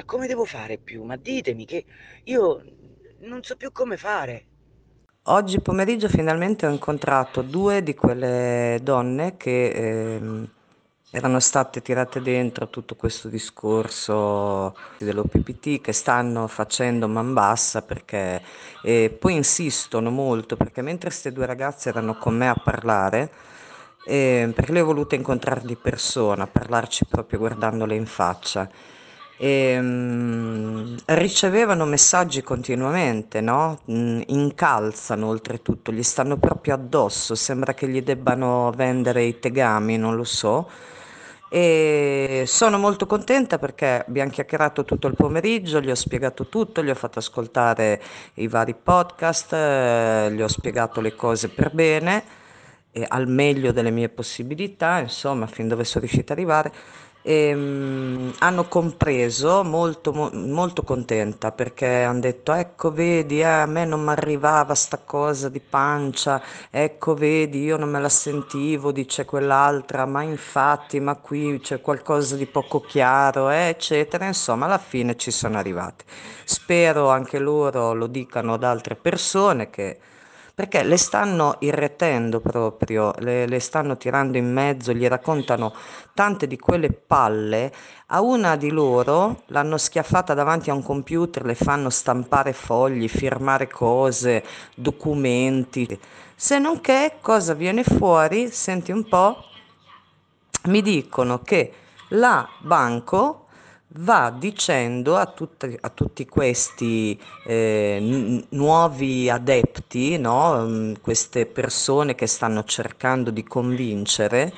Ma come devo fare più? Ma ditemi che io non so più come fare. Oggi pomeriggio finalmente ho incontrato due di quelle donne che ehm, erano state tirate dentro tutto questo discorso dell'OPPT che stanno facendo man bassa perché e poi insistono molto perché mentre queste due ragazze erano con me a parlare eh, perché le ho volute incontrare di persona, parlarci proprio guardandole in faccia e, mm, ricevevano messaggi continuamente, no? Mm, incalzano oltretutto, gli stanno proprio addosso, sembra che gli debbano vendere i tegami, non lo so. E sono molto contenta perché abbiamo chiacchierato tutto il pomeriggio, gli ho spiegato tutto, gli ho fatto ascoltare i vari podcast, eh, gli ho spiegato le cose per bene, e al meglio delle mie possibilità, insomma, fin dove sono riuscita ad arrivare e, um, hanno compreso molto, mo, molto contenta perché hanno detto ecco vedi eh, a me non mi arrivava sta cosa di pancia ecco vedi io non me la sentivo dice quell'altra ma infatti ma qui c'è qualcosa di poco chiaro eh, eccetera. Insomma alla fine ci sono arrivate spero anche loro lo dicano ad altre persone che perché le stanno irretendo proprio, le, le, stanno tirando in mezzo, gli raccontano tante di quelle palle. A una di loro l'hanno schiaffata davanti a un computer, le fanno stampare fogli, firmare cose, documenti. Se non che cosa viene fuori, senti un po', mi dicono che la banco va dicendo a, tutti, a tutti questi eh, nuovi adepti, no? Mm, queste persone che stanno cercando di convincere,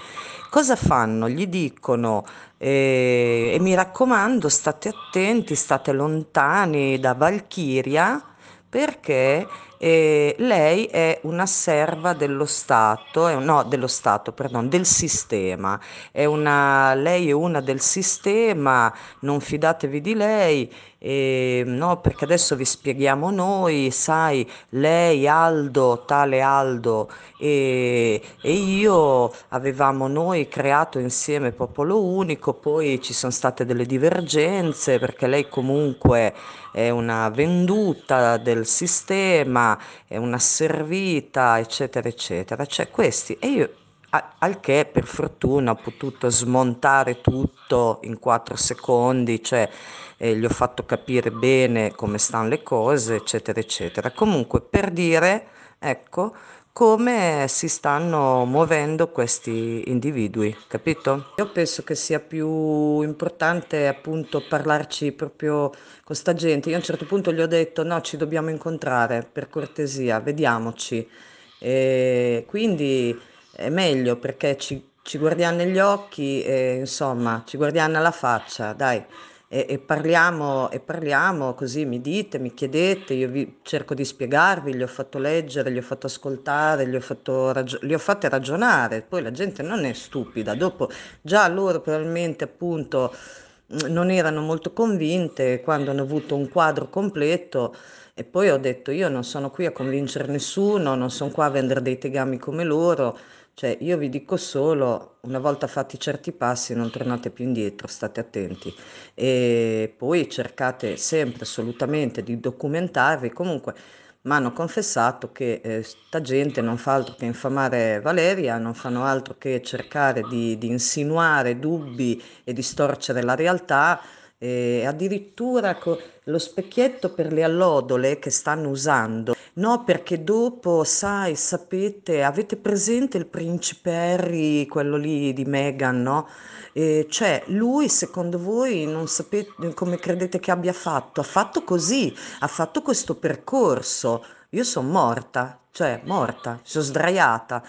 cosa fanno? Gli dicono eh, e mi raccomando state attenti, state lontani da Valchiria perché eh, lei è una serva dello Stato, no, dello Stato, perdon, del sistema, è una, lei è una del sistema, non fidatevi di lei, eh, no, perché adesso vi spieghiamo noi, sai, lei, Aldo, tale Aldo e, e io avevamo noi creato insieme Popolo Unico, poi ci sono state delle divergenze perché lei comunque è una venduta del sistema, è una servita, eccetera, eccetera. Cioè questi, e io al che per fortuna ho potuto smontare tutto in quattro secondi, cioè eh, gli ho fatto capire bene come stanno le cose, eccetera, eccetera. Comunque per dire, ecco, come si stanno muovendo questi individui, capito? Io penso che sia più importante appunto parlarci proprio con sta gente. Io a un certo punto gli ho detto no, ci dobbiamo incontrare, per cortesia, vediamoci. E quindi è meglio perché ci, ci guardiamo negli occhi e insomma ci guardiamo alla faccia, dai e, e, parliamo, e parliamo così, mi dite, mi chiedete, io vi cerco di spiegarvi, gli ho fatto leggere, gli ho fatto ascoltare, gli ho, fatto ragio- li ho fatte ragionare, poi la gente non è stupida, dopo già loro probabilmente appunto non erano molto convinte quando hanno avuto un quadro completo e poi ho detto io non sono qui a convincere nessuno, non sono qua a vendere dei tegami come loro, cioè, io vi dico solo, una volta fatti certi passi non tornate più indietro, state attenti. E poi cercate sempre assolutamente di documentarvi. Comunque, mi hanno confessato che eh, gente non fa altro che infamare Valeria, non fanno altro che cercare di, di insinuare dubbi e distorcere la realtà e addirittura co- lo specchietto per le allodole che stanno usando. No, perché dopo, sai, sapete, avete presente il principe Harry, quello lì di Meghan, no? E cioè, lui secondo voi non sapete come credete che abbia fatto? Ha fatto così, ha fatto questo percorso. Io sono morta, cioè morta, sono sdraiata.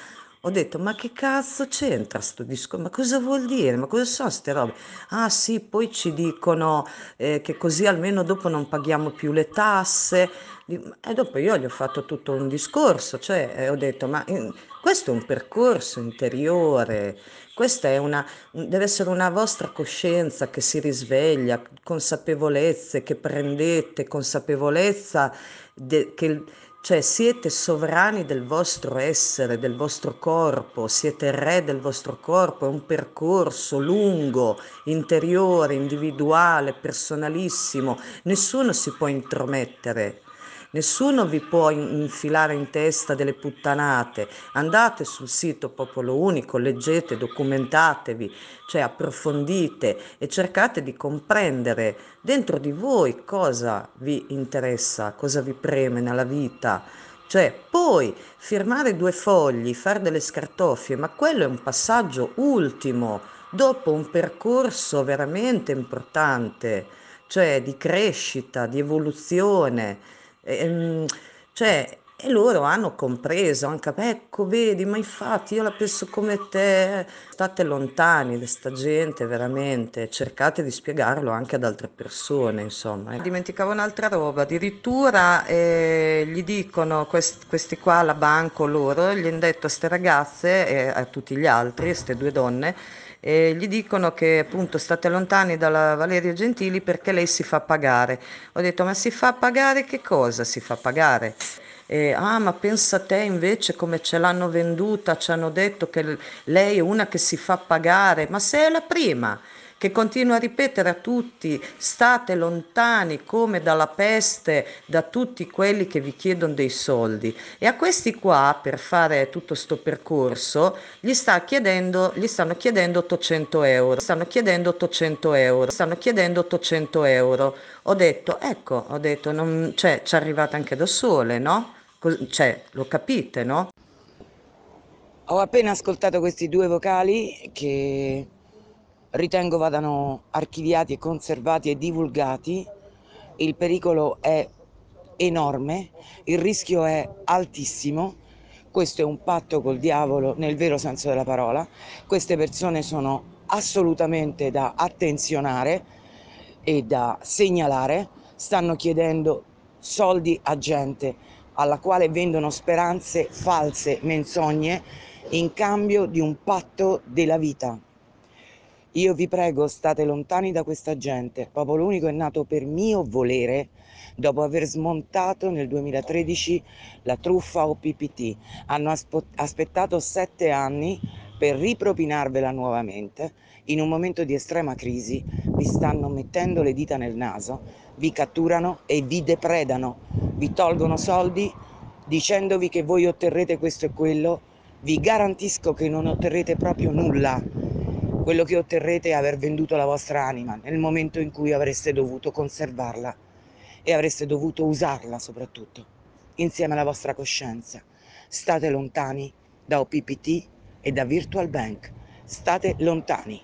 Ho detto, ma che cazzo c'entra sto disco? Ma cosa vuol dire? Ma cosa sono queste robe? Ah sì, poi ci dicono eh, che così almeno dopo non paghiamo più le tasse. E dopo io gli ho fatto tutto un discorso, cioè eh, ho detto, ma in, questo è un percorso interiore, questa è una, deve essere una vostra coscienza che si risveglia, consapevolezze che prendete, consapevolezza de, che Cioè siete sovrani del vostro essere, del vostro corpo, siete re del vostro corpo, è un percorso lungo, interiore, individuale, personalissimo, nessuno si può intromettere. Nessuno vi può infilare in testa delle puttanate. Andate sul sito Popolo Unico, leggete, documentatevi, cioè approfondite e cercate di comprendere dentro di voi cosa vi interessa, cosa vi preme nella vita. Cioè, poi firmare due fogli, fare delle scartoffie, ma quello è un passaggio ultimo, dopo un percorso veramente importante, cioè di crescita, di evoluzione. Ehm, cioè, e loro hanno compreso anche, ecco, vedi, ma infatti io la penso come te, state lontani da sta gente veramente, cercate di spiegarlo anche ad altre persone, insomma. Dimenticavo un'altra roba, addirittura eh, gli dicono, quest, questi qua alla banco loro, gli hanno detto a queste ragazze e a tutti gli altri, queste due donne, e gli dicono che appunto state lontani dalla Valeria Gentili perché lei si fa pagare. Ho detto ma si fa pagare che cosa si fa pagare? E, ah ma pensa te invece come ce l'hanno venduta, ci hanno detto che lei è una che si fa pagare, ma se è la prima che continua a ripetere a tutti state lontani come dalla peste da tutti quelli che vi chiedono dei soldi. E a questi qua per fare tutto questo percorso gli, sta chiedendo, gli stanno chiedendo 800 euro stanno chiedendo 800 euro stanno chiedendo 800 euro. Ho detto ecco ho detto non, cioè ci arrivate anche da sole no? Cioè lo capite no? Ho appena ascoltato questi due vocali che ritengo vadano archiviati e conservati e divulgati. Il pericolo è enorme, il rischio è altissimo. Questo è un patto col diavolo nel vero senso della parola. Queste persone sono assolutamente da attenzionare e da segnalare. Stanno chiedendo soldi a gente alla quale vendono speranze false, menzogne in cambio di un patto della vita. Io vi prego, state lontani da questa gente. Popolo Unico è nato per mio volere dopo aver smontato nel 2013 la truffa OPPT. Hanno aspettato sette anni per ripropinarvela nuovamente. In un momento di estrema crisi vi stanno mettendo le dita nel naso, vi catturano e vi depredano, vi tolgono soldi dicendovi che voi otterrete questo e quello. Vi garantisco che non otterrete proprio nulla quello che otterrete è aver venduto la vostra anima nel momento in cui avreste dovuto conservarla e avreste dovuto usarla soprattutto, insieme alla vostra coscienza. State lontani da OPPT e da Virtual Bank. State lontani.